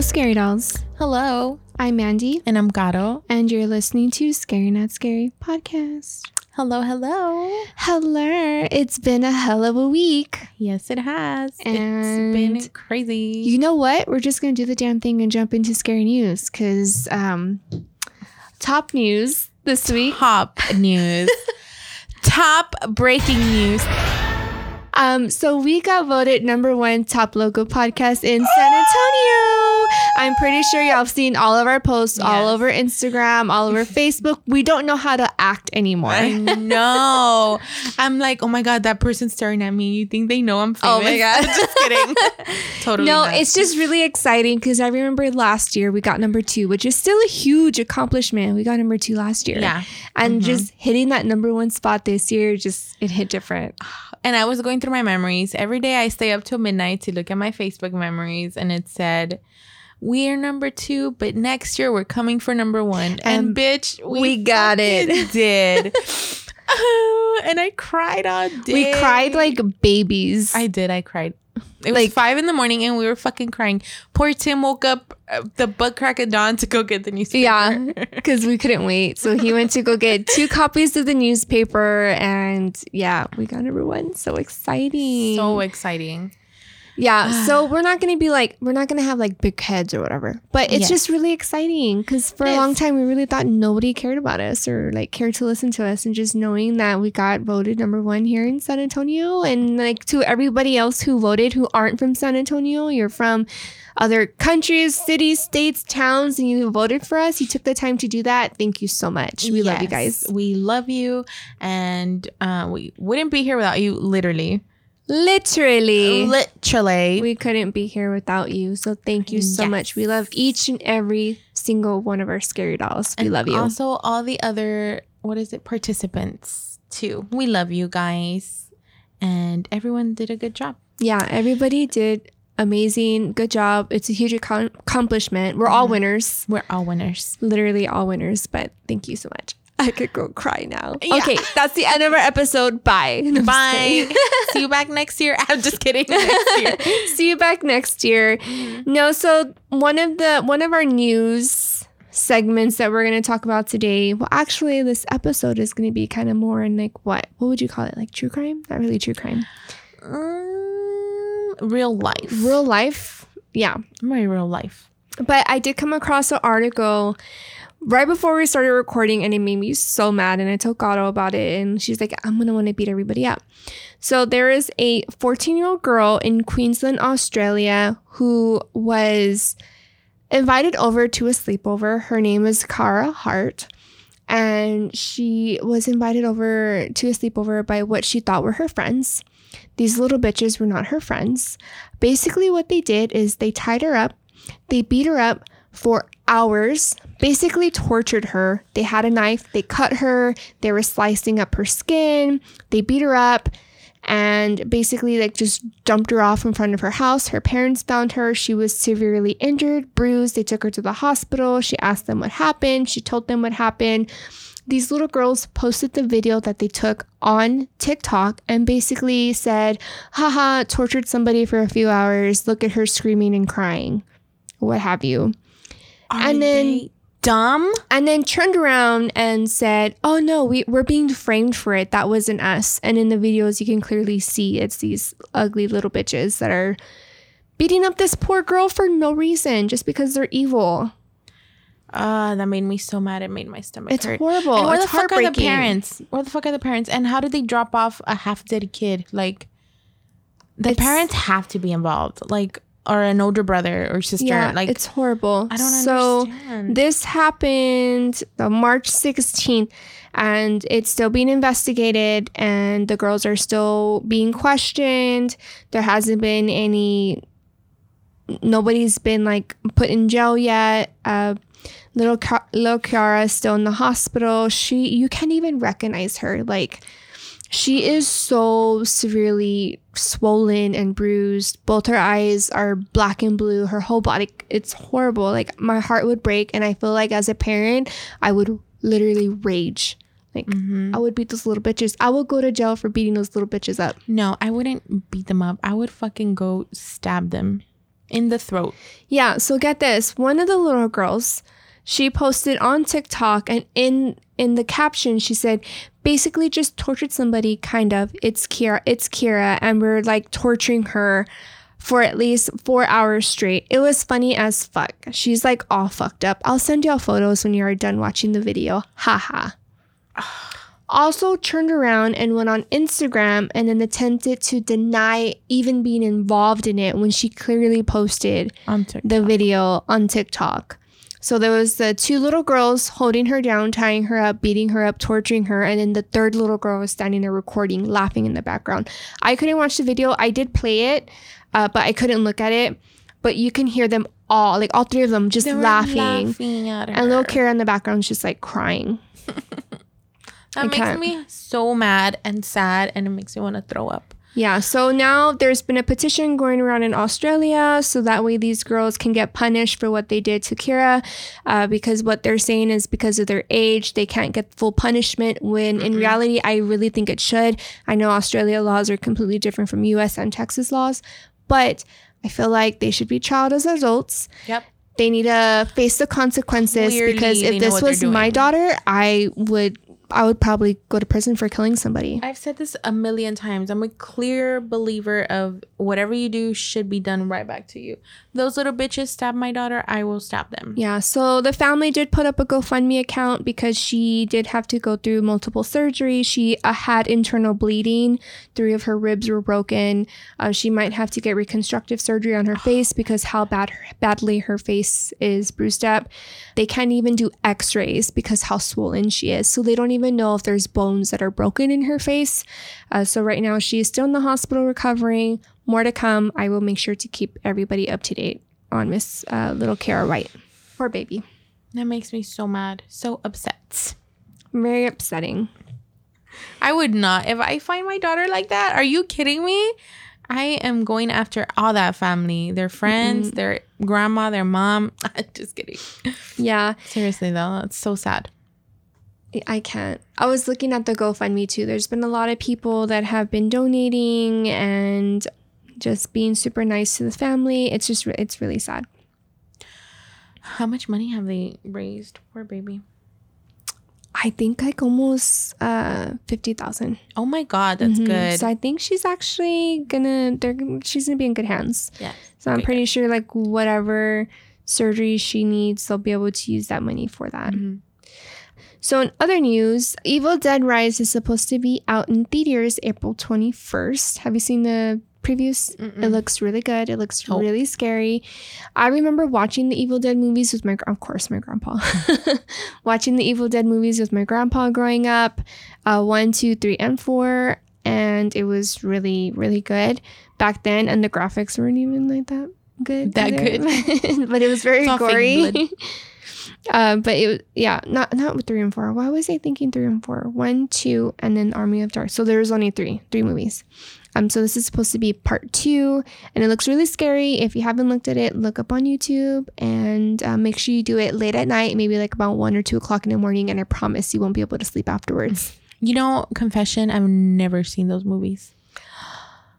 Hello, Scary Dolls. Hello, I'm Mandy, and I'm Gato. and you're listening to Scary Not Scary podcast. Hello, hello. Hello. It's been a hell of a week. Yes, it has. And- it's been crazy. You know what? We're just going to do the damn thing and jump into scary news because um, top news this week. Top news. Top breaking news. Um, so we got voted number one top local podcast in San Antonio. I'm pretty sure y'all have seen all of our posts all over Instagram, all over Facebook. We don't know how to act anymore. I know. I'm like, oh my god, that person's staring at me. You think they know I'm famous? Oh my God. just kidding. totally. No, not. it's just really exciting because I remember last year we got number two, which is still a huge accomplishment. We got number two last year. yeah. And Mhm. just hitting that number one spot this year, just it hit different. And I was going through my memories. Every day I stay up till midnight to look at my Facebook memories, and it said, We are number two, but next year we're coming for number one. And, And bitch, we got it. Did. Oh, and I cried all day. We cried like babies. I did. I cried. It was Like- five in the morning, and we were fucking crying. Poor Tim woke up uh, the butt crack of dawn to go get the newspaper. Yeah, because we couldn't wait. So he went to go get two copies of the newspaper, and yeah, we got number one. So exciting! so exciting. Yeah, so we're not gonna be like we're not gonna have like big heads or whatever, but it's Yes. just really exciting because for It a long is. time we really thought nobody cared about us or like cared to listen to us, and just knowing that we got voted number one here in San Antonio, and like to everybody else who voted who aren't from San Antonio, you're from other countries, cities, states, towns, and you voted for us. You took the time to do that. Thank you so much. We love you guys. We love you, and uh, we wouldn't be here without you. Literally, Literally. literally. we couldn't be here without you. So thank you so Yes. much. We love each and every single one of our scary dolls. We And love you. Also, all the other what is it participants too. We love you guys, and everyone did a good job. yeah, everybody did amazing. Good job. It's a huge accom- accomplishment. We're all winners. We're all winners. Literally all winners. But thank you so much. I could go cry now. Yeah. Okay, that's the end of our episode. Bye. No, Bye. See you back next year. I'm just kidding. Next year. See you back next year. No, so one of the one of our news segments that we're going to talk about today. Well, actually, this episode is going to be kind of more in like what? What would you call it? Like true crime? Not really true crime. Mm, real life. Real life. Yeah. My real life. But I did come across an article right before we started recording and it made me so mad and I told Gato about it and she's like, I'm gonna want to beat everybody up. So there is a 14 year old girl in Queensland, Australia who was invited over to a sleepover. Her name is Cara Hart. And she was invited over to a sleepover by what she thought were her friends. These little bitches were not her friends. Basically, what they did is they tied her up they beat her up for hours, basically tortured her. They had a knife, they cut her, they were slicing up her skin, they beat her up and basically like just dumped her off in front of her house. Her parents found her. She was severely injured, bruised. They took her to the hospital. She asked them what happened. She told them what happened. These little girls posted the video that they took on TikTok and basically said, haha, tortured somebody for a few hours. Look at her screaming and crying what have you. Are And then- dumb. And then turned around and said, Oh no, we, we're being framed for it. That wasn't us. And in the videos, you can clearly see it's these ugly little bitches that are beating up this poor girl for no reason, just because they're evil. Ah, that made me so mad. It made my stomach It's hurt. horrible. And where it's the fuck are the parents? Where the fuck are the parents? And how did they drop off a half dead kid? Like, the It's- parents have to be involved. Like, or an older brother or sister. Yeah, like, it's horrible. I don't know. so, understand. This happened the March 16th and it's still being investigated and the girls are still being questioned. There hasn't been any nobody's been like put in jail yet. Uh little Ka- little Kiara is still in the hospital. She you can't even recognize her like she is so severely swollen and bruised. Both her eyes are black and blue. Her whole body, it's horrible. Like, my heart would break. And I feel like as a parent, I would literally rage. Like, Mhm. I would beat those little bitches. I would go to jail for beating those little bitches up. No, I wouldn't beat them up. I would fucking go stab them. in the throat. Yeah, so get this. One of the little girls, she posted on TikTok and in in the caption she said basically just tortured somebody kind of. It's Kira, it's Kira and we're like torturing her for at least 4 hours straight. It was funny as fuck. She's like all fucked up. I'll send y'all photos when you're done watching the video. Haha. also turned around and went on Instagram and then attempted to deny even being involved in it when she clearly posted the video on TikTok. So there was the two little girls holding her down, tying her up, beating her up, torturing her, and then the third little girl was standing there recording, laughing in the background. I couldn't watch the video. I did play it, uh, but I couldn't look at it. But you can hear them all, like all three of them, just laughing. laughing at her. And little Kara in the background is just like crying. That I makes can't. me so mad and sad, and it makes me want to throw up. Yeah, so now there's been a petition going around in Australia so that way these girls can get punished for what they did to Kira uh, because what they're saying is because of their age, they can't get full punishment when in reality, I really think it should. I know Australia laws are completely different from US and Texas laws, but I feel like they should be tried as adults. Yep. They need to face the consequences Clearly, because if this was my daughter, I would I would probably go to prison for killing somebody. I've said this a million times. I'm a clear believer of whatever you do should be done right back to you. Those little bitches stab my daughter, I will stab them. Yeah, so the family did put up a GoFundMe account because she did have to go through multiple surgeries. She uh, had internal bleeding. Three of her ribs were broken. Uh, she might have to get reconstructive surgery on her face because how bad badly her face is bruised up. They can't even do X-rays because how swollen she is. So they don't even know if there's bones that are broken in her face. Uh, so right now she is still in the hospital recovering. More to come. I will make sure to keep everybody up to date on Miss uh, Little Kara White. Poor baby. That makes me so mad, so upset. Very upsetting. I would not. If I find my daughter like that, are you kidding me? I am going after all that family, their friends, their grandma, their mom. Just kidding. Yeah, Seriously though, that's so sad. I can't. I was looking at the GoFundMe too. There's been a lot of people that have been donating and just being super nice to the family. It's just, it's really sad. How much money have they raised? for baby. I think like almost uh fifty thousand. Oh my god, that's good. So I think she's actually gonna. They're she's gonna be in good hands. yeah. So I'm pretty sure like whatever surgery she needs, they'll be able to use that money for that. Mhm. So in other news, Evil Dead Rise is supposed to be out in theaters April 21st. Have you seen the previews? Mm-mm. It looks really good. It looks Oh. really scary. I remember watching the Evil Dead movies with my, of course, my grandpa. watching the Evil Dead movies with my grandpa growing up, uh, one, two, three, and four, and it was really, really good back then. And the graphics weren't even like that good. That either. but it was very gory. Um, but it yeah, not not with three and four. Why was I thinking three and four? One, two, and then Army of Dark. So there was only three, three movies. Um, so this is supposed to be part two, and it looks really scary. If you haven't looked at it, look up on YouTube and uh, make sure you do it late at night, maybe like about one or two o'clock in the morning. And I promise you won't be able to sleep afterwards. You know, confession, I've never seen those movies.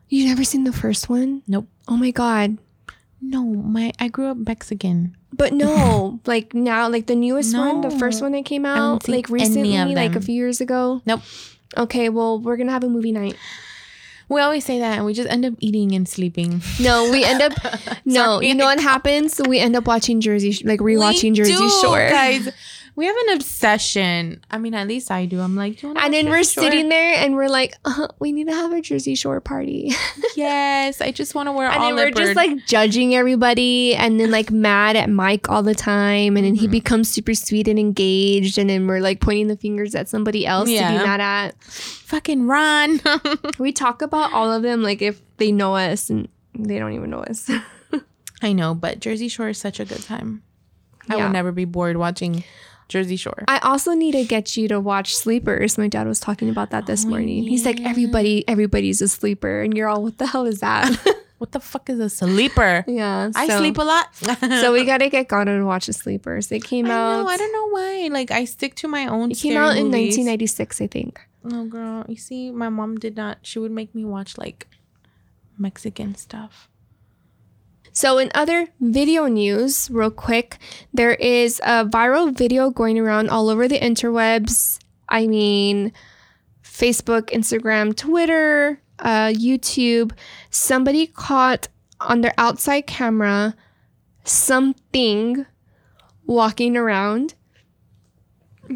You never seen the first one? Nope. Oh my god. No, my I grew up Mexican. But no, like now, like the newest one, the first one that came out, like recently, like a few years ago. Nope. Okay, well, we're gonna have a movie night. We always say that and we just end up eating and sleeping. No, we end up no. Sorry. You know what happens? We end up watching Jersey, like rewatching Jersey do, Shore, Guys, we have an obsession. I mean, at least I do. I'm like, do you and then we're Shore? sitting there and we're like, uh, we need to have a Jersey Shore party, Yes, I just want to wear and then we're just like judging everybody, and then like mad at Mike all the time, and then he Mhm. becomes super sweet and engaged, and then we're like pointing the fingers at somebody else to be mad at. fucking run. We talk about all of them like if they know us, and they don't even know us. I know, but Jersey Shore is such a good time. I Yeah. will never be bored watching Jersey Shore. I also need to get you to watch Sleepers. My dad was talking about that this Oh, morning. He's like, everybody, everybody's a sleeper, and you're all, what the hell is that? What the fuck is a sleeper? yeah, I sleep a lot. so we got to get Gato to watch the Sleepers. It came I out. know. I don't know why. Like I stick to my own. It came scary out in movies. 1996, I think. Oh girl, you see, my mom did not. She would make me watch like Mexican stuff. So, in other video news, real quick, there is a viral video going around all over the interwebs. I mean, Facebook, Instagram, Twitter, uh, YouTube. Somebody caught on their outside camera something walking around.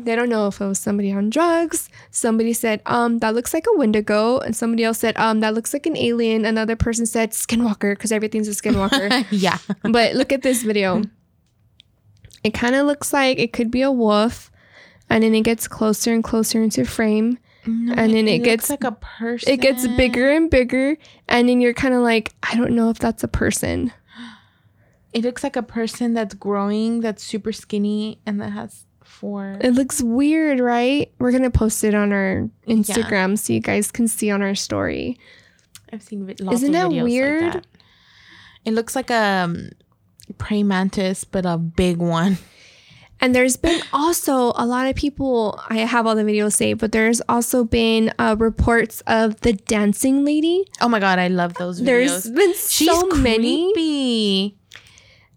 They don't know if it was somebody on drugs. Somebody said, um, that looks like a Wendigo. And somebody else said, um, that looks like an alien. Another person said Skinwalker because everything's a Skinwalker. yeah. but look at this video. It kind of looks like it could be a wolf. And then it gets closer and closer into frame. and then it, looks gets like a person. it gets bigger and bigger. And then you're kind of like, I don't know if that's a person. It looks like a person that's growing, that's super skinny, and that has four. It looks weird, right? We're gonna post it on our Instagram so you guys can see on our story. I've seen lots Isn't of that weird? Like that. It looks like a um, praying mantis, but a big one. And there's been also a lot of people. I have all the videos saved, but there's also been uh, reports of the dancing lady. Oh my god, I love those videos. There's been She's so many, creepy.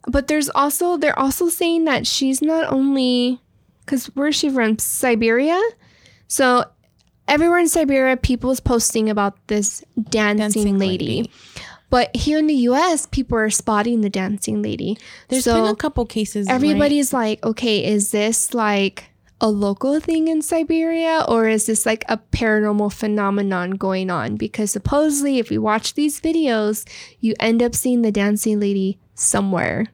but there's also they're also saying that she's not only because where's she from Siberia, so everywhere in Siberia, people's posting about this dancing, Dancing lady. lady. But here in the U.S., people are spotting the dancing lady. There's so been a couple cases. right? everybody's like, okay, is this like a local thing in Siberia or is this like a paranormal phenomenon going on? Because supposedly, if you watch these videos, you end up seeing the dancing lady somewhere.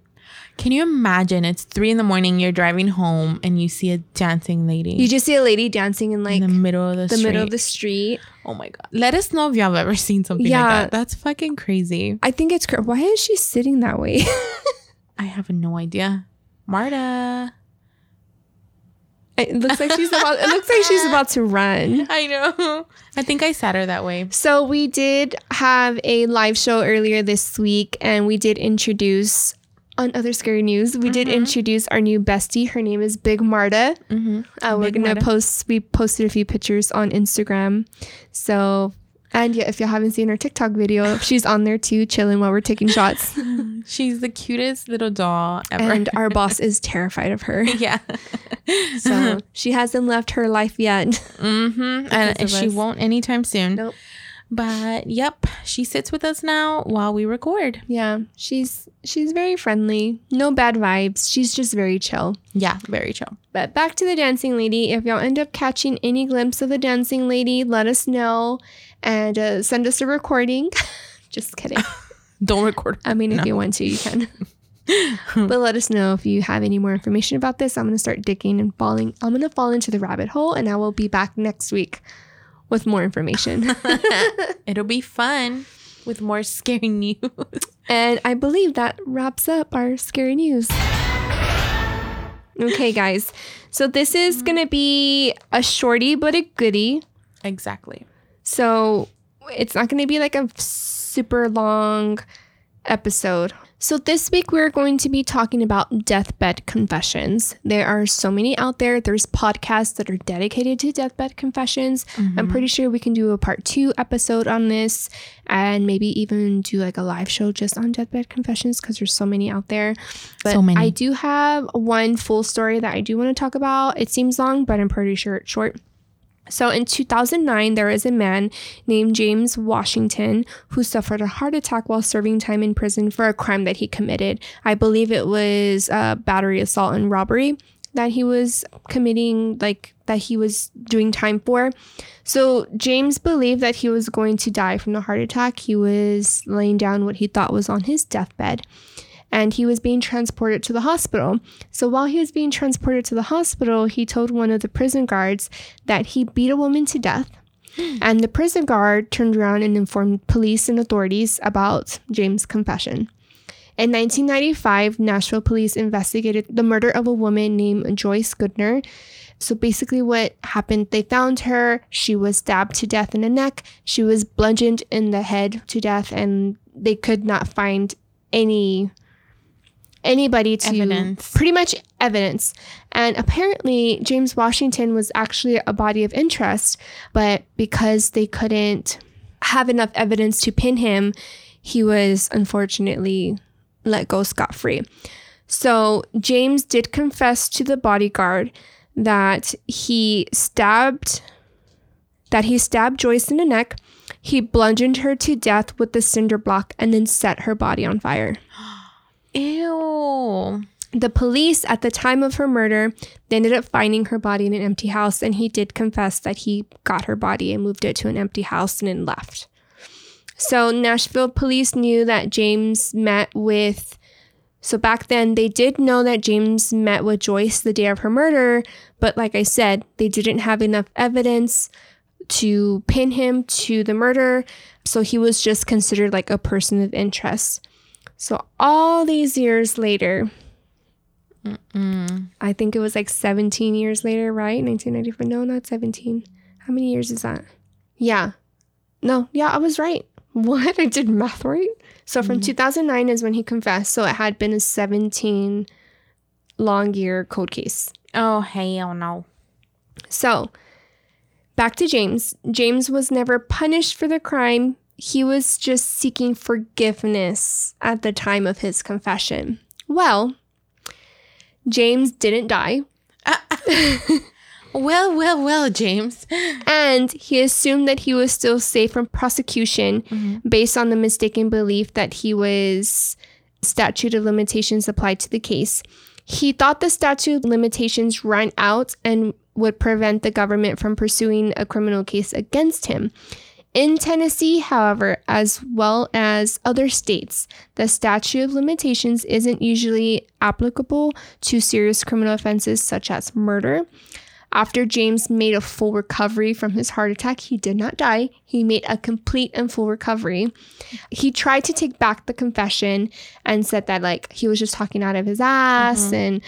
Can you imagine? It's three in the morning. You're driving home and you see a dancing lady You just see a lady dancing in like in the middle of the, the street. middle of the street. Oh my god! Let us know if y'all have ever seen something Yeah. like that. That's fucking crazy. I think it's cr- why is she sitting that way? I have no idea. Marta. it looks like she's about. It looks like she's about to run. I know. I think I sat her that way. So we did have a live show earlier this week, and we did introduce on other scary news. We did introduce our new bestie. Her name is Big Marta. Mm-hmm. Uh, we're Big gonna Marta. post. We posted a few pictures on Instagram. So. And yeah, if you haven't seen her TikTok video, she's on there too, chilling while we're taking shots. She's the cutest little doll ever. And our boss is terrified of her. yeah. So she hasn't left her life yet. Mm-hmm. And she us. won't anytime soon. Nope. But yep, she sits with us now while we record. Yeah, she's she's very friendly. No bad vibes. She's just very chill. Yeah, very chill. But back to the dancing lady. If y'all end up catching any glimpse of the dancing lady, let us know and uh, send us a recording. just kidding. Don't record. I mean, if No. you want to, you can. but let us know if you have any more information about this. I'm going to start digging and falling. I'm going to fall into the rabbit hole, and I will be back next week with more information. It'll be fun with more scary news. And I believe that wraps up our scary news. Okay, guys. So this is going to be a shorty but a goodie. exactly. So it's not going to be like a super long episode. So this week we're going to be talking about deathbed confessions. There are so many out there. There's podcasts that are dedicated to deathbed confessions. I'm pretty sure we can do a part 2 episode on this and maybe even do like a live show just on deathbed confessions because there's so many out there. But So many. I do have one full story that I do want to talk about. It seems long, but I'm pretty sure it's short. So in 2009, there is a man named James Washington who suffered a heart attack while serving time in prison for a crime that he committed. I believe it was battery, assault, and robbery that he was committing, like that he was doing time for. So James believed that he was going to die from the heart attack. He was laying down what he thought was on his deathbed and he was being transported to the hospital. So while he was being transported to the hospital, he told one of the prison guards that he beat a woman to death. Hmm. And the prison guard turned around and informed police and authorities about James' confession. In 1995, Nashville police investigated the murder of a woman named Joyce Goodner. So basically, what happened, they found her. She was stabbed to death in the neck. She was bludgeoned in the head to death, and they could not find any anybody to Evidence. pretty much evidence. And apparently, James Washington was actually a body of interest, but because they couldn't have enough evidence to pin him, he was unfortunately let go scot free. So James did confess to the bodyguard that he stabbed that he stabbed Joyce in the neck. He bludgeoned her to death with the cinder block and then set her body on fire. Ew. The police at the time of her murder, they ended up finding her body in an empty house and he did confess that he got her body and moved it to an empty house and then left. So Nashville police knew that James met with so back then, they did know that James met with Joyce the day of her murder, but like I said, they didn't have enough evidence to pin him to the murder, so he was just considered like a person of interest. So all these years later, I think it was like 17 years later, right? 1994. No, not 17. How many years is that? Yeah. No, yeah, I was right. What? I did math right? So from mm-hmm. 2009 is when he confessed. So it had been a 17 long year cold case. Oh, hell no. So back to James. James was never punished for the crime. He was just seeking forgiveness at the time of his confession. Well, James didn't die. Well, well, well, James. And he assumed that he was still safe from prosecution mm-hmm. based on the mistaken belief that he was statute of limitations applied to the case. He thought the statute of limitations ran out and would prevent the government from pursuing a criminal case against him. In Tennessee, however, as well as other states, the statute of limitations isn't usually applicable to serious criminal offenses such as murder. After James made a full recovery from his heart attack, he did not die. He made a complete and full recovery. He tried to take back the confession and said that, like, he was just talking out of his ass mm-hmm. and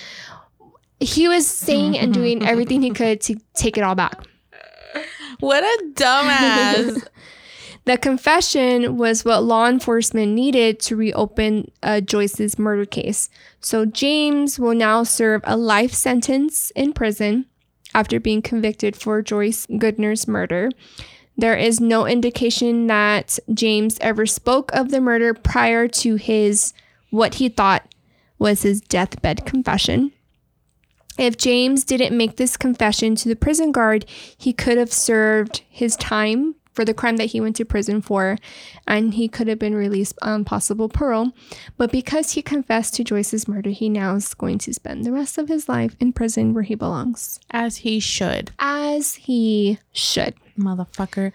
he was saying and doing everything he could to take it all back. What a dumbass. The confession was what law enforcement needed to reopen uh, Joyce's murder case. So James will now serve a life sentence in prison after being convicted for Joyce Goodner's murder. There is no indication that James ever spoke of the murder prior to his what he thought was his deathbed confession. If James didn't make this confession to the prison guard, he could have served his time for the crime that he went to prison for, and he could have been released on possible parole. But because he confessed to Joyce's murder, he now is going to spend the rest of his life in prison where he belongs, As he should. as he should. Motherfucker.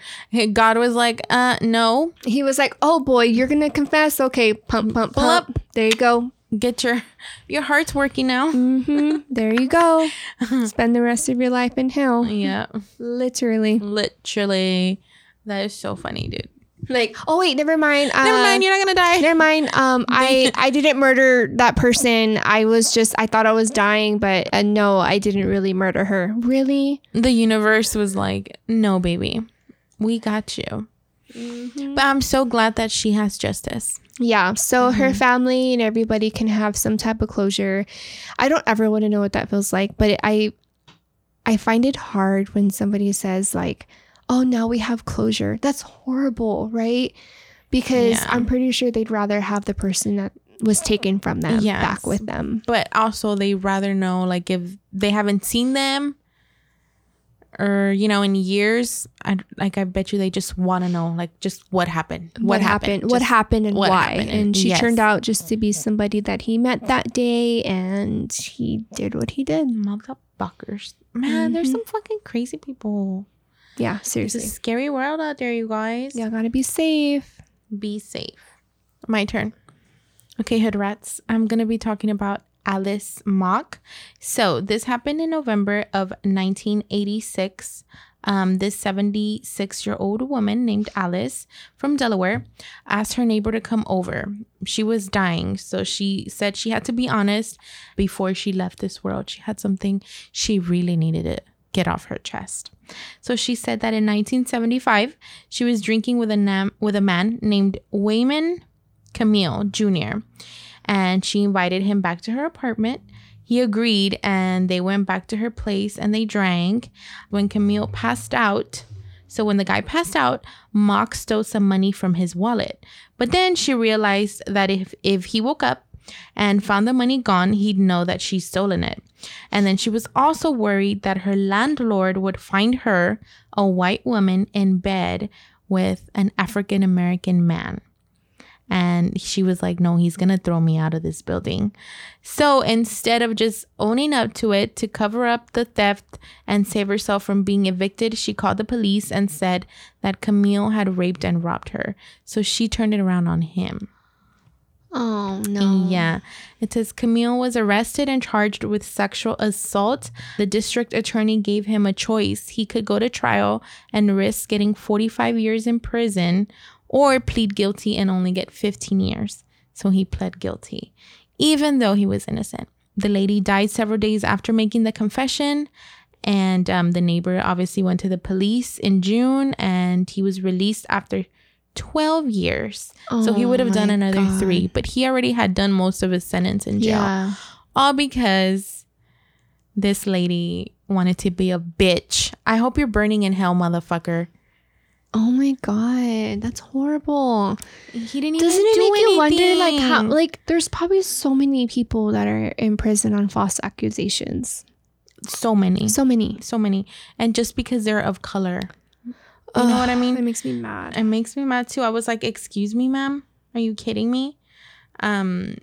God was like, uh, no. He was like, "Oh boy, you're gonna confess? Okay, pump, pump, Pull pump. There you go. Get your your heart's working now. hmm There you go. Spend the rest of your life in hell, Yeah. literally. Literally. That is so funny, dude. Like, oh wait, never mind. Uh, Never mind, you're not gonna die. Never mind. Um, I I didn't murder that person. I was just I thought I was dying, but uh, no, I didn't really murder her. Really? The universe was like, no, baby. We got you. But I'm so glad that she has justice. Yeah. So her mm-hmm. family and everybody can have some type of closure. I don't ever want to know what that feels like, but it, I I find it hard when somebody says like, "Oh, now we have closure." That's horrible, right? Because Yeah. I'm pretty sure they'd rather have the person that was taken from them Yes. back with them. But also, they rather know, like, if they haven't seen them or, you know, in years, I, like, I bet you they just want to know, like, just what happened. What, happened? What happened and what why? happened And and- she yes. turned out just to be somebody that he met that day and he did what he did. Motherfuckers. Man, there's Mhm. some fucking crazy people. Yeah, It's a seriously. scary world out there, you guys. Y'all gotta be safe. Be safe. My turn. Okay, hood rats. I'm gonna be talking about Alice Mock. So this happened in November of 1986. Um, this 76 year old woman named Alice from Delaware asked her neighbor to come over. She was dying, so she said she had to be honest before she left this world. She had something she really needed to get off her chest. So she said that in 1975, she was drinking with a nam- with a man named Wayman Camille Jr. and she invited him back to her apartment. He agreed and they went back to her place and they drank. When Camille passed out, so when the guy passed out, Mock stole some money from his wallet. But then she realized that if if he woke up, and found the money gone, he'd know that she's stolen it. And then she was also worried that her landlord would find her, a white woman, in bed with an African American man. And she was like, no, he's going to throw me out of this building. So instead of just owning up to it to cover up the theft and save herself from being evicted, she called the police and said that Camille had raped and robbed her. So she turned it around on him. Oh no. Yeah. It says Camille was arrested and charged with sexual assault. The district attorney gave him a choice. He could go to trial and risk getting 45 years in prison or plead guilty and only get 15 years. So he pled guilty, even though he was innocent. The lady died several days after making the confession. And um, the neighbor obviously went to the police in June and he was released after 12 years. so he Oh would have done another God. three, but he already had done most of his sentence in jail. Yeah. All because this lady wanted to be a bitch. I hope you're burning in hell, motherfucker. Oh my god, that's horrible. He didn't even know. Doesn't even it do make you wonder, like, how, like, there's probably so many people that are in prison on false accusations. so many, so, many. So many. many, and just because they're of color, you know what I mean? It makes me mad. It makes me mad too. I was like, "Excuse me, ma'am, are you kidding me?" Um,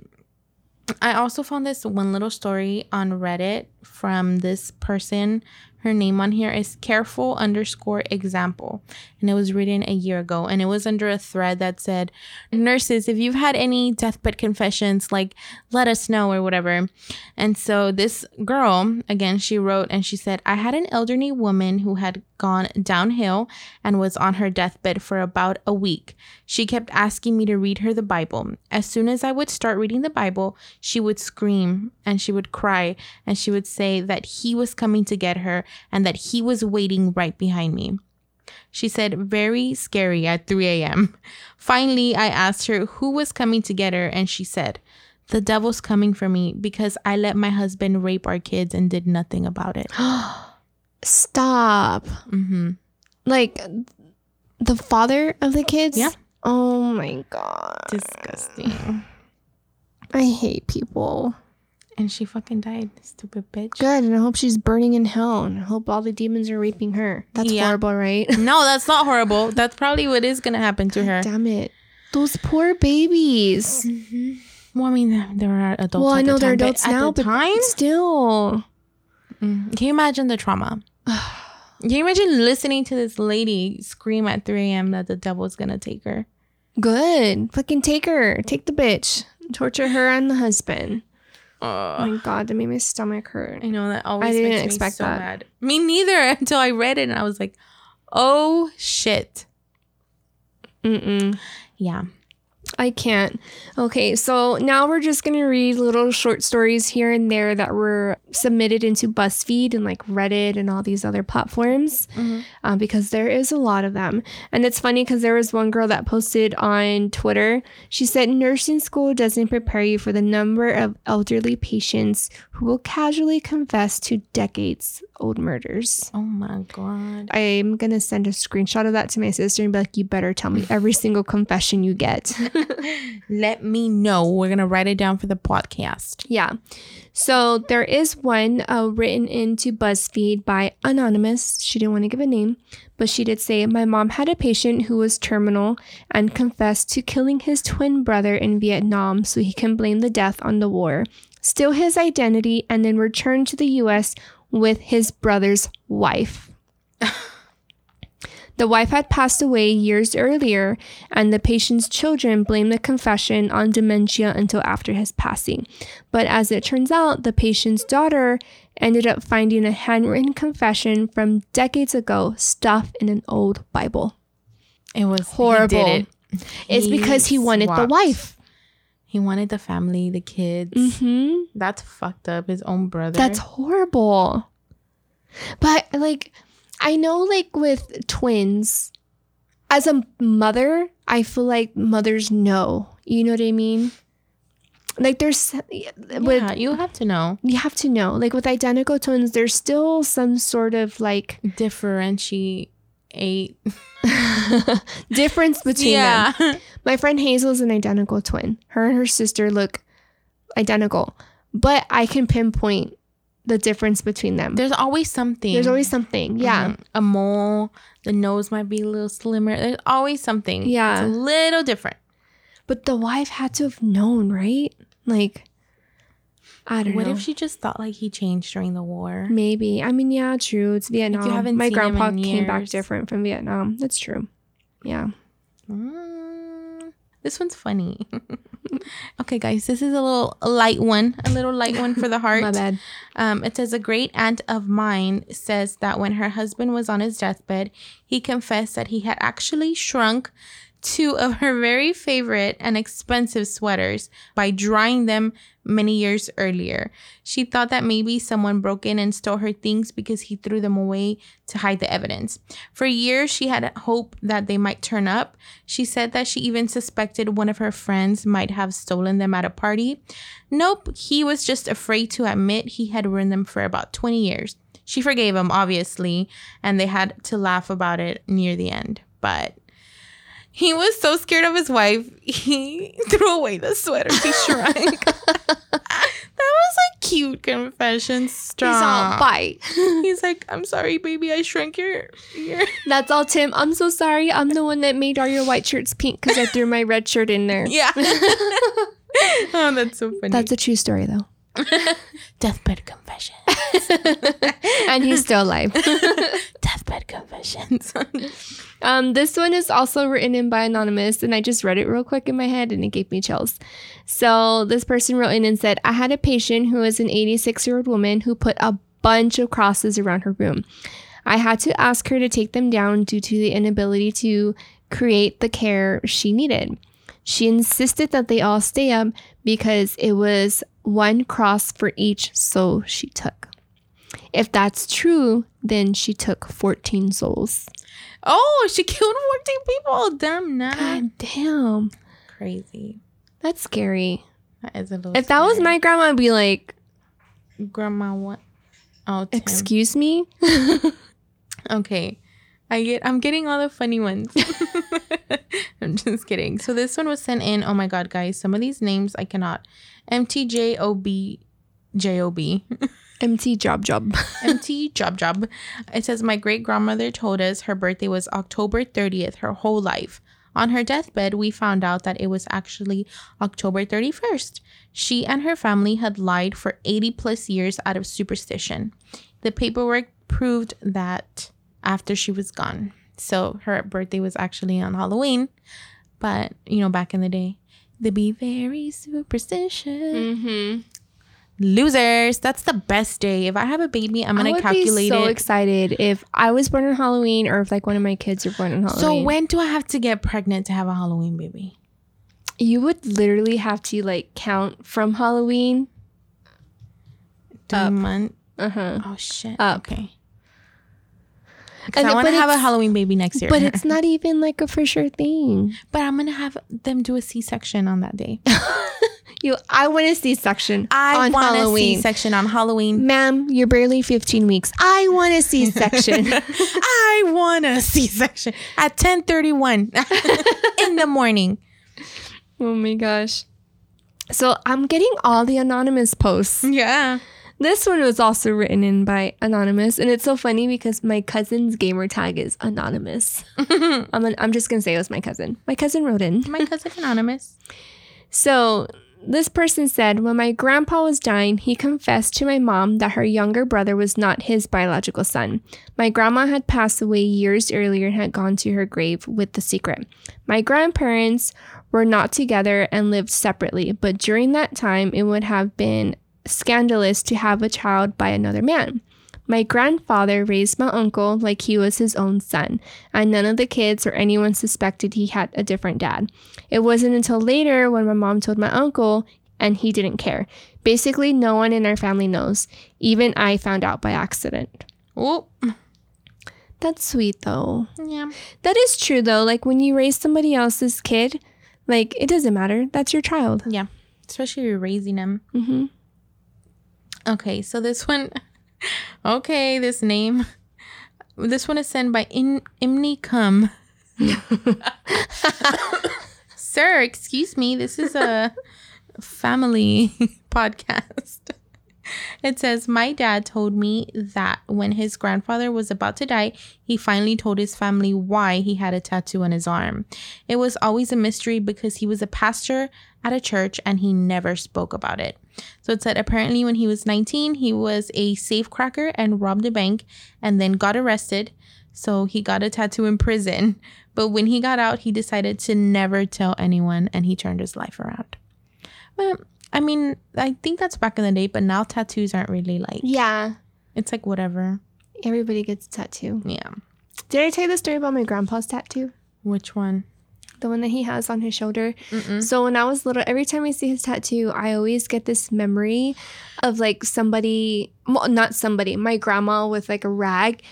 I also found this one little story on Reddit from this person. Her name on here is careful underscore example, and it was written a year ago. And it was under a thread that said, "Nurses, if you've had any deathbed confessions, like let us know or whatever." And so this girl, again, she wrote and she said, "I had an elderly woman who had gone downhill and was on her deathbed for about a week. She kept asking me to read her the Bible. As soon as I would start reading the Bible, she would scream and she would cry and she would say that he was coming to get her and that he was waiting right behind me. She said, very scary at 3 a.m. Finally, I asked her who was coming to get her, and she said, The devil's coming for me because I let my husband rape our kids and did nothing about it. Stop. Mm-hmm. Like, the father of the kids? Yeah. Oh my god. Disgusting. I hate people. And she fucking died, stupid bitch. Good, and I hope she's burning in hell, and I hope all the demons are raping her. That's Yeah. horrible, right? No, that's not horrible. That's probably what is gonna happen to her. Damn it. Those poor babies. Well, I mean, there are adults. well, I at the know they're but adults at now, but time, still. Mm. can you imagine the trauma? Can you imagine listening to this lady scream at 3 a.m. that the devil's gonna take her? Good. Fucking take her. Take the bitch. Torture her and the husband. Oh my god, that made my stomach hurt. I know that always I didn't makes expect me so that. mad. Me neither until I read it and I was like, oh shit. Mm-mm. Yeah. I can't. Okay, so now we're just gonna read little short stories here and there that were submitted into BuzzFeed and like Reddit and all these other platforms Mhm. uh, because there is a lot of them. And it's funny because there was one girl that posted on Twitter. She said, Nursing school doesn't prepare you for the number of elderly patients who will casually confess to decades old murders. Oh my god. I'm gonna send a screenshot of that to my sister and be like, you better tell me every single confession you get. Let me know. We're gonna write it down for the podcast. Yeah. So there is one uh, written into BuzzFeed by Anonymous. She didn't want to give a name, but she did say, My mom had a patient who was terminal and confessed to killing his twin brother in Vietnam so he can blame the death on the war, steal his identity, and then return to the US with his brother's wife. The wife had passed away years earlier, and the patient's children blamed the confession on dementia until after his passing. But as it turns out, the patient's daughter ended up finding a handwritten confession from decades ago stuffed in an old Bible. It was Horrible. He did it. It's because he wanted the wife. He wanted the family, the kids. hmm That's fucked up. His own brother. That's horrible. But like, I know, like with twins, as a mother, I feel like mothers know. You know what I mean? Like, there's with yeah, you have to know. you have to know. Like with identical twins, there's still some sort of like Differentiate. difference between them. yeah. My friend Hazel's an identical twin. Her and her sister look identical, but I can pinpoint the difference between them. There's always something. There's always something. Yeah. Mhm. A mole. The nose might be a little slimmer. There's always something. Yeah. It's a little different. But the wife had to have known, right? Like, I don't What know. What if she just thought like he changed during the war? Maybe. I mean, yeah, true. It's Vietnam. haven't My grandpa came back different from Vietnam. That's true. Yeah. Mm, this one's funny. okay, guys, this is a little light one, a little light one for the heart. My bad. Um, it says a great aunt of mine says that when her husband was on his deathbed, he confessed that he had actually shrunk two of her very favorite and expensive sweaters by drying them many years earlier. She thought that maybe someone broke in and stole her things because he threw them away to hide the evidence. For years, she had hope that they might turn up. She said that she even suspected one of her friends might have stolen them at a party. Nope, he was just afraid to admit he had worn them for about 20 years. She forgave him, obviously, and they had to laugh about it near the end. But he was so scared of his wife, he threw away the sweater he shrunk. that was a cute confession. Stop. He's all bite. He's like, I'm sorry, baby, I shrunk your your That's all, Tim. I'm so sorry. I'm the one that made all your white shirts pink because I threw my red shirt in there. Yeah. oh, that's so funny. That's a true story, though. deathbed confession. And he's still alive. Deathbed confessions. Um, this one is also written in by Anonymous, and I just read it real quick in my head and it gave me chills. So, this person wrote in and said, I had a patient who was an 86 year old woman who put a bunch of crosses around her room. I had to ask her to take them down due to the inability to create the care she needed. She insisted that they all stay up because it was one cross for each soul she took. If that's true, then she took 14 souls. oh, she killed 14 people. Damn, nah. God damn. Crazy. That's scary. That is a little If that was my grandma, I'd be like, grandma what? Oh, Tim. excuse me? Okay. I get I'm getting all the funny ones. I'm just kidding. So this one was sent in. Oh my god, guys. Some of these names I cannot. MTJOB JOB. MT job job. MT job job. It says my great grandmother told us her birthday was October 30th her whole life. On her deathbed, we found out that it was actually October 31st. She and her family had lied for 80 plus years out of superstition. The paperwork proved that after she was gone. So her birthday was actually on Halloween. But, you know, back in the day, they'd be very superstitious. Mm-hmm. Losers. That's the best day. If I have a baby, I'm gonna would calculate be so it. excited if I was born on Halloween or if like one of my kids are born on Halloween. so when do I have to get pregnant to have a Halloween baby? you would literally have to like count from Halloween. Three Up. months. Uh-huh. Oh shit. Up. Okay. 'Cause And- I want to have a Halloween baby next year. But it's not even like a for sure thing. but I'm gonna have them do a C-section on that day. You I want a C-section. I want a Halloween. C-section on Halloween. Ma'am, you're barely 15 weeks. I want a C section. I want a C-section at 10:31 in the morning. oh my gosh. So I'm getting all the anonymous posts. Yeah. This one was also written in by Anonymous, and it's so funny because my cousin's gamer tag is Anonymous. I'm, an, I'm just gonna say it was my cousin. My cousin wrote in. My cousin anonymous. So this person said, when my grandpa was dying, he confessed to my mom that her younger brother was not his biological son. My grandma had passed away years earlier and had gone to her grave with the secret. My grandparents were not together and lived separately, but during that time, it would have been scandalous to have a child by another man. My grandfather raised my uncle like he was his own son, and none of the kids or anyone suspected he had a different dad. It wasn't until later when my mom told my uncle, and he didn't care. Basically, no one in our family knows. Even I found out by accident. Oh, That's sweet though. yeah. That is true though. Like when you raise somebody else's kid, like it doesn't matter. That's your child. Yeah. Especially if you're raising them. hmm Okay, so this one, okay, this name, this one is sent by In Imni Cum. Sir, excuse me, this is a family podcast. It says, My dad told me that when his grandfather was about to die, he finally told his family why he had a tattoo on his arm. It was always a mystery because he was a pastor at a church and he never spoke about it. So it said apparently when he was 19, he was a safecracker and robbed a bank and then got arrested. So he got a tattoo in prison. But when he got out, he decided to never tell anyone and he turned his life around. I mean, I think that's back in the day, but now tattoos aren't really like, Yeah. it's like whatever. Everybody gets a tattoo. Yeah. Did I tell you the story about my grandpa's tattoo? Which one? The one that he has on his shoulder. Mm-mm. So when I was little, every time I see his tattoo, I always get this memory of like somebody, well, not somebody, my grandma with like a rag,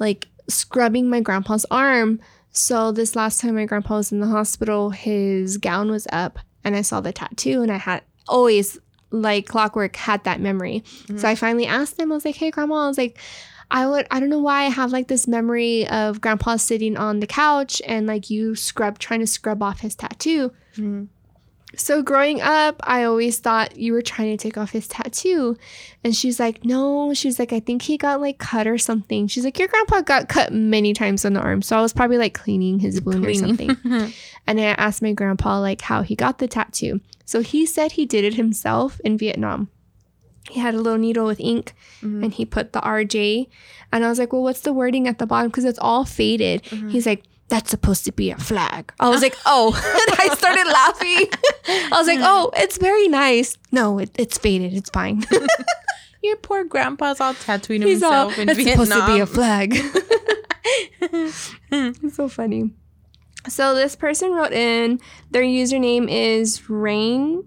like scrubbing my grandpa's arm. So this last time my grandpa was in the hospital, his gown was up and I saw the tattoo and I had always like clockwork had that memory. So I finally asked him, I was like, hey grandma, I was like, I would I don't know why I have like this memory of grandpa sitting on the couch and like you scrub trying to scrub off his tattoo. Mhm. So growing up, I always thought you were trying to take off his tattoo. And she's like, no. She's like, I think he got like cut or something. She's like, your grandpa got cut many times on the arm. So I was probably like cleaning his wound or something. And I asked my grandpa like how he got the tattoo. So he said he did it himself in Vietnam. He had a little needle with ink Mhm. and he put the RJ. And I was like, well, what's the wording at the bottom? Because it's all faded. He's like, that's supposed to be a flag. I was like, oh. and I started laughing. I was like, oh, it's very nice. No, it, it's faded. It's fine. Your poor grandpa's all tattooed He's all, himself in it's Vietnam. supposed to be a flag. it's so funny. So this person wrote in, their username is Rain,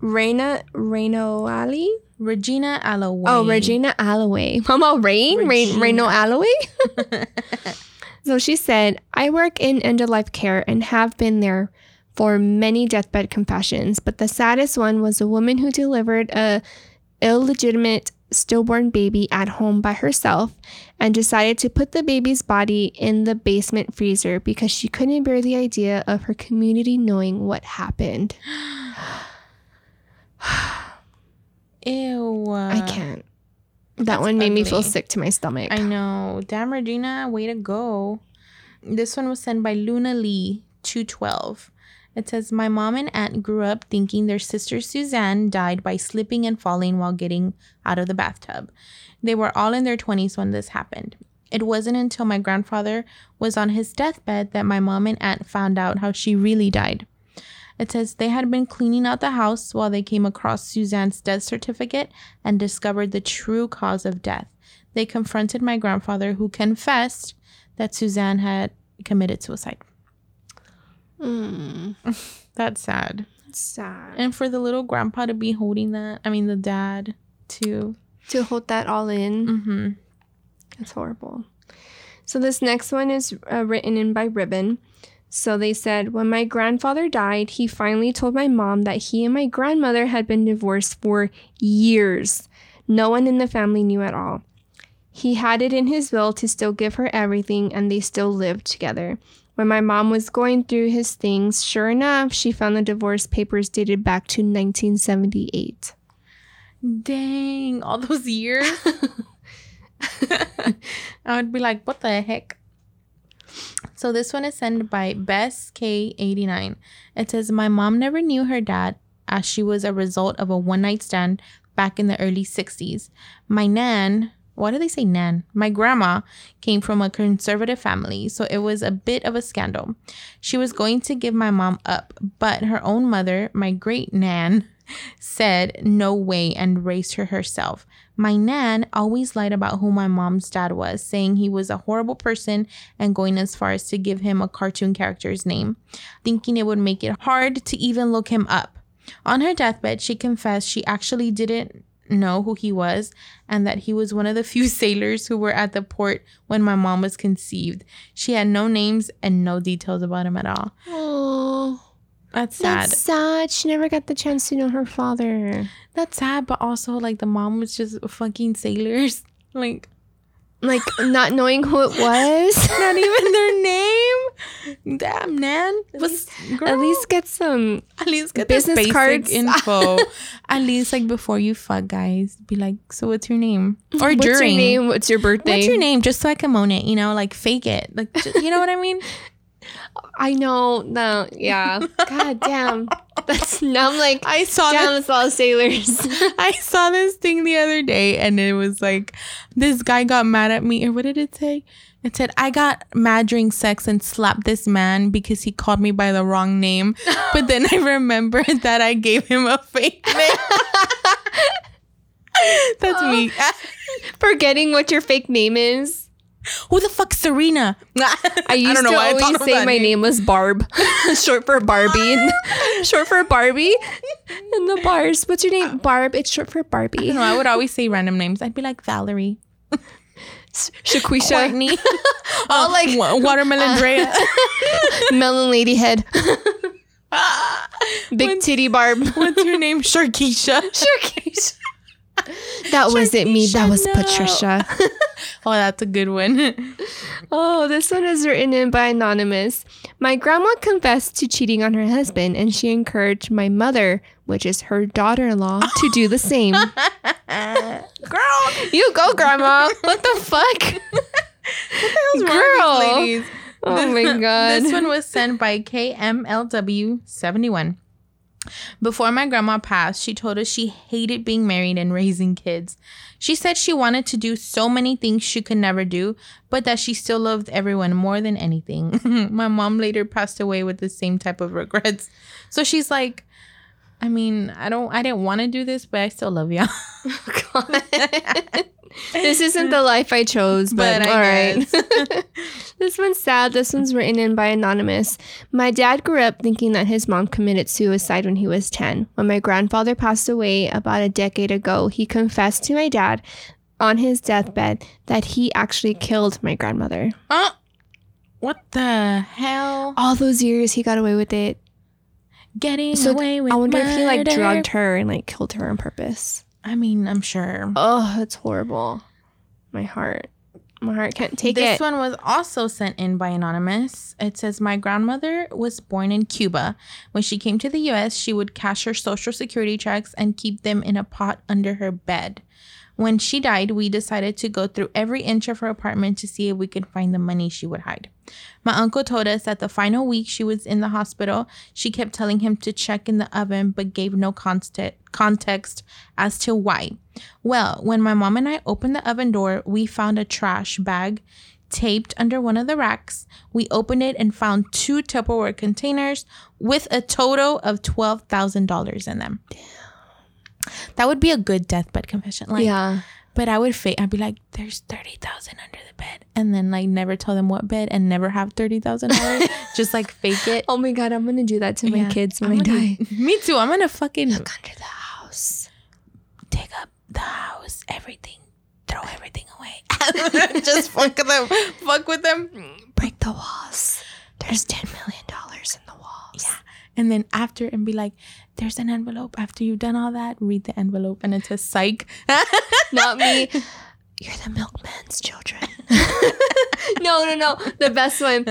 Reina, Rainoali. Regina Alloway. Oh, Regina Alloway. Mama Rain? Rain Regina. Raino Alloway? So she said, I work in end of life care and have been there for many deathbed confessions, but the saddest one was a woman who delivered a illegitimate stillborn baby at home by herself and decided to put the baby's body in the basement freezer because she couldn't bear the idea of her community knowing what happened. Ew. I can't. That one made me feel sick to my stomach. I know. Damn, Regina, way to go. This one was sent by Luna Lee, 212. It says, My mom and aunt grew up thinking their sister Suzanne died by slipping and falling while getting out of the bathtub. They were all in their 20s when this happened. It wasn't until my grandfather was on his deathbed that my mom and aunt found out how she really died. It says they had been cleaning out the house while they came across Suzanne's death certificate and discovered the true cause of death. They confronted my grandfather, who confessed that Suzanne had committed suicide. Mm, That's sad. that's sad. And for the little grandpa to be holding that, I mean, the dad too. To hold that all in, Mm-hmm. it's horrible. So this next one is uh, written in by Ribbon. So they said, when my grandfather died, he finally told my mom that he and my grandmother had been divorced for years. No one in the family knew at all. He had it in his will to still give her everything, and they still lived together. When my mom was going through his things, sure enough, she found the divorce papers dated back to 1978. Dang, all those years. I would be like, what the heck? So this one is sent by Bess K89. It says, My mom never knew her dad as she was a result of a one night stand back in the early 60s. My nan, why do they say nan? My grandma came from a conservative family, so it was a bit of a scandal. She was going to give my mom up, but her own mother, my great nan, said no way and raised her herself. My nan always lied about who my mom's dad was, saying he was a horrible person and going as far as to give him a cartoon character's name, thinking it would make it hard to even look him up. On her deathbed, she confessed she actually didn't know who he was and that he was one of the few sailors who were at the port when my mom was conceived. She had no names and no details about him at all. Oh, That's sad. that's sad. She never got the chance to know her father. That's sad, but also like the mom was just fucking sailors. Like Like not knowing who it was. not even their name. Damn, man. At Was- least, girl, at least get some. at least get business cards. info. at least like before you fuck, guys, be like, so what's your name? Or What's during. your name? What's your birthday? What's your name? Just so I can moan it, you know, like fake it, like ju- you know what I mean. I know. No. Yeah. God damn. That's now I'm like. I saw Damn, this. it's all sailors. I saw this thing the other day, and it was like this guy got mad at me, or what did it say? It said I got mad during sex and slapped this man because he called me by the wrong name. But then I remembered that I gave him a fake name. That's me. Forgetting what your fake name is. Who the fuck's Serena? I used to why always thought say my name was Barb, short for Barbie. short for Barbie. In the bars, what's your name? Barb. It's short for Barbie. No, I would always say random names. I'd be like Valerie, Shaquisha, Courtney, Oh, like- Wa- Watermelon uh, Drea. Melon Lady Head, Big Titty Barb. What's your name? Sharkeisha. Shaquisha. That wasn't me. That was no. Patricia. Oh, that's a good one. Oh, this one is written in by Anonymous. My grandma confessed to cheating on her husband, and she encouraged my mother, which is her daughter in law, to do the same. Girl, You go, grandma. What the fuck? wrong with Girl. these ladies? Oh my god. This one was sent by KMLW71. Before my grandma passed, she told us she hated being married and raising kids. She said she wanted to do so many things she could never do, but that she still loved everyone more than anything. my mom later passed away with the same type of regrets. So she's like, I mean, I don't I didn't want to do this, but I still love y'all. God. this isn't the life I chose, but, But all right. this one's sad. This one's written in by Anonymous. My dad grew up thinking that his mom committed suicide when he was 10. When my grandfather passed away about a decade ago, he confessed to my dad on his deathbed that he actually killed my grandmother. Uh, what the hell? All those years he got away with it. Getting So away with I wonder if he like drugged her and like killed her on purpose. I mean, I'm sure. Oh, that's horrible. My heart. My heart can't take this it. This one was also sent in by anonymous. It says my grandmother was born in Cuba. When she came to the US, she would cash her social security checks and keep them in a pot under her bed. When she died, we decided to go through every inch of her apartment to see if we could find the money she would hide. My uncle told us that the final week she was in the hospital, she kept telling him to check in the oven but gave no context as to why. Well, when my mom and I opened the oven door, we found a trash bag taped under one of the racks. We opened it and found two Tupperware containers with a total of $12,000 in them. That would be a good deathbed confession. Like, yeah. but I would fake. I'd be like, "There's thirty thousand under the bed," and then like never tell them what bed and never have thirty thousand dollars. Just like fake it. Oh my god, I'm gonna do that to my Yeah. kids when I'm i gonna- die. Me too. I'm gonna fucking Look under the house. take up the house, everything, throw everything away. Just fuck them. Fuck with them. Break the walls. There's ten million dollars in the walls. Yeah. And then after and be like, there's an envelope. After you've done all that, read the envelope and it says psych. Not me. You're the milkman's children. no, no, no. The best one.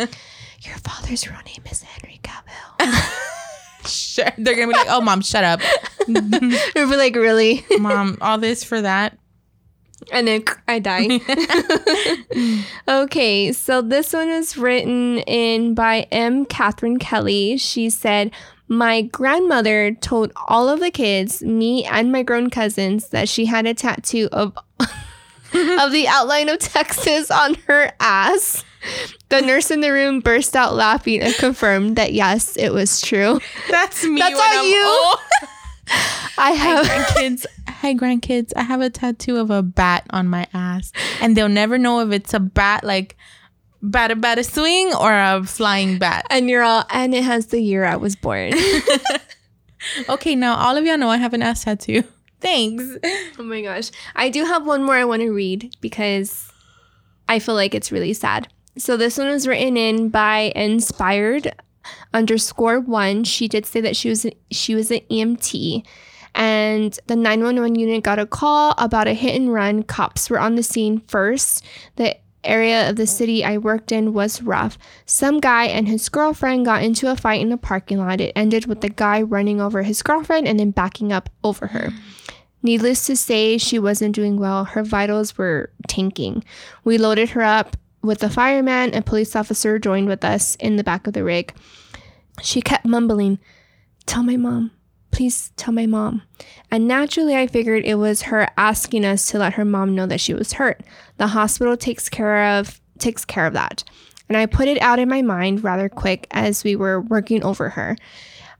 Your father's real name is Henry Cavill. sure. They're gonna be like, oh mom, shut up. Or be like, really? mom, all this for that. And then I die. okay, so this one is written in by M. Catherine Kelly. She said, My grandmother told all of the kids, me and my grown cousins, that she had a tattoo of of the outline of Texas on her ass. The nurse in the room burst out laughing and confirmed that yes, it was true. That's me. That's all I'm you? old. I have grandkids. Hi grandkids. I have a tattoo of a bat on my ass, and they'll never know if it's a bat like bat a bat a swing or a flying bat. and you're all and it has the year I was born. Okay, now all of y'all know I have an ass tattoo. Thanks. Oh my gosh. I do have one more I want to read because I feel like it's really sad. So this one was written in by inspired underscore one. She did say that she was she was an EMT and the 911 unit got a call about a hit and run. Cops were on the scene first. The area of the city I worked in was rough. Some guy and his girlfriend got into a fight in a parking lot. It ended with the guy running over his girlfriend and then backing up over her. Needless to say, she wasn't doing well. Her vitals were tanking. We loaded her up with a fireman. A police officer joined with us in the back of the rig. She kept mumbling, Tell my mom. Please tell my mom. And naturally, I figured it was her asking us to let her mom know that she was hurt. The hospital takes care of takes care of that. And I put it out in my mind rather quick as we were working over her.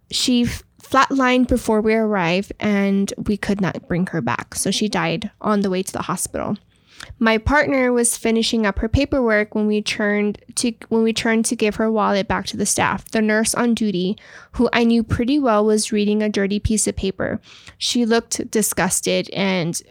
She flatlined before we arrived and we could not bring her back. So she died on the way to the hospital. My partner was finishing up her paperwork when we turned to when we turned to give her wallet back to the staff. The nurse on duty, who I knew pretty well, was reading a dirty piece of paper. She looked disgusted and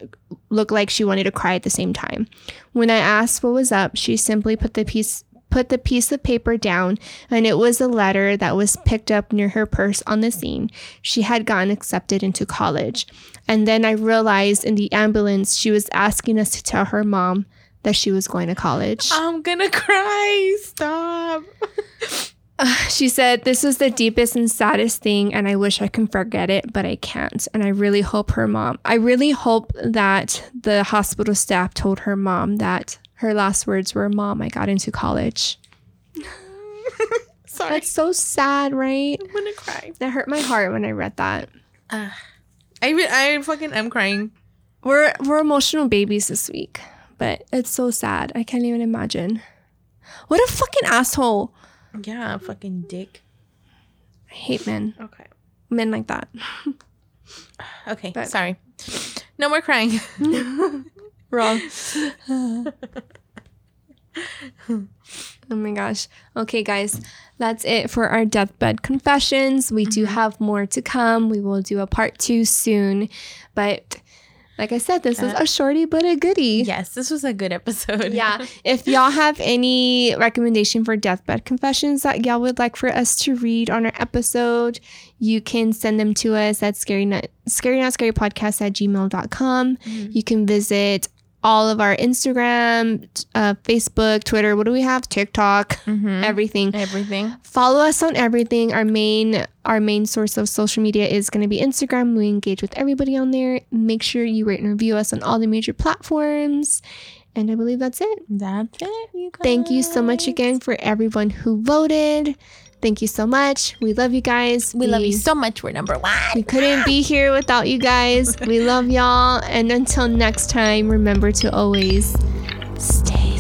looked like she wanted to cry at the same time. When I asked what was up, she simply put the piece put the piece of paper down, and it was a letter that was picked up near her purse on the scene. She had gotten accepted into college. And then I realized in the ambulance, she was asking us to tell her mom that she was going to college. I'm gonna cry. Stop. She said, This is the deepest and saddest thing, and I wish I can forget it, but I can't. And I really hope her mom, I really hope that the hospital staff told her mom that her last words were, Mom, I got into college. Sorry. That's so sad, right? I'm gonna cry. That hurt my heart when I read that. I re- I fucking am crying. We're we're emotional babies this week, but it's so sad. I can't even imagine. What a fucking asshole. Yeah, fucking dick. I hate men. Okay. Men like that. Okay. But- sorry. No more crying. Wrong. oh my gosh. Okay, guys, that's it for our deathbed confessions. We do mm-hmm. have more to come. We will do a part two soon. But like I said, this is a shorty but a goodie. yes, this was a good episode. Yeah. If y'all have any recommendation for deathbed confessions that y'all would like for us to read on our episode, you can send them to us at scary not scary not scary podcast at gmail.com. Mm-hmm. You can visit all of our Instagram, uh, Facebook, Twitter. What do we have? TikTok, everything. Everything. Follow us on everything. Our main our main source of social media is going to be Instagram. We engage with everybody on there. Make sure you rate and review us on all the major platforms. And I believe that's it. That's it. You. Thank you so much again for everyone who voted. Thank you so much. We love you guys. We love you so much. We're number one. We couldn't be here without you guys. We love y'all. And until next time, remember to always stay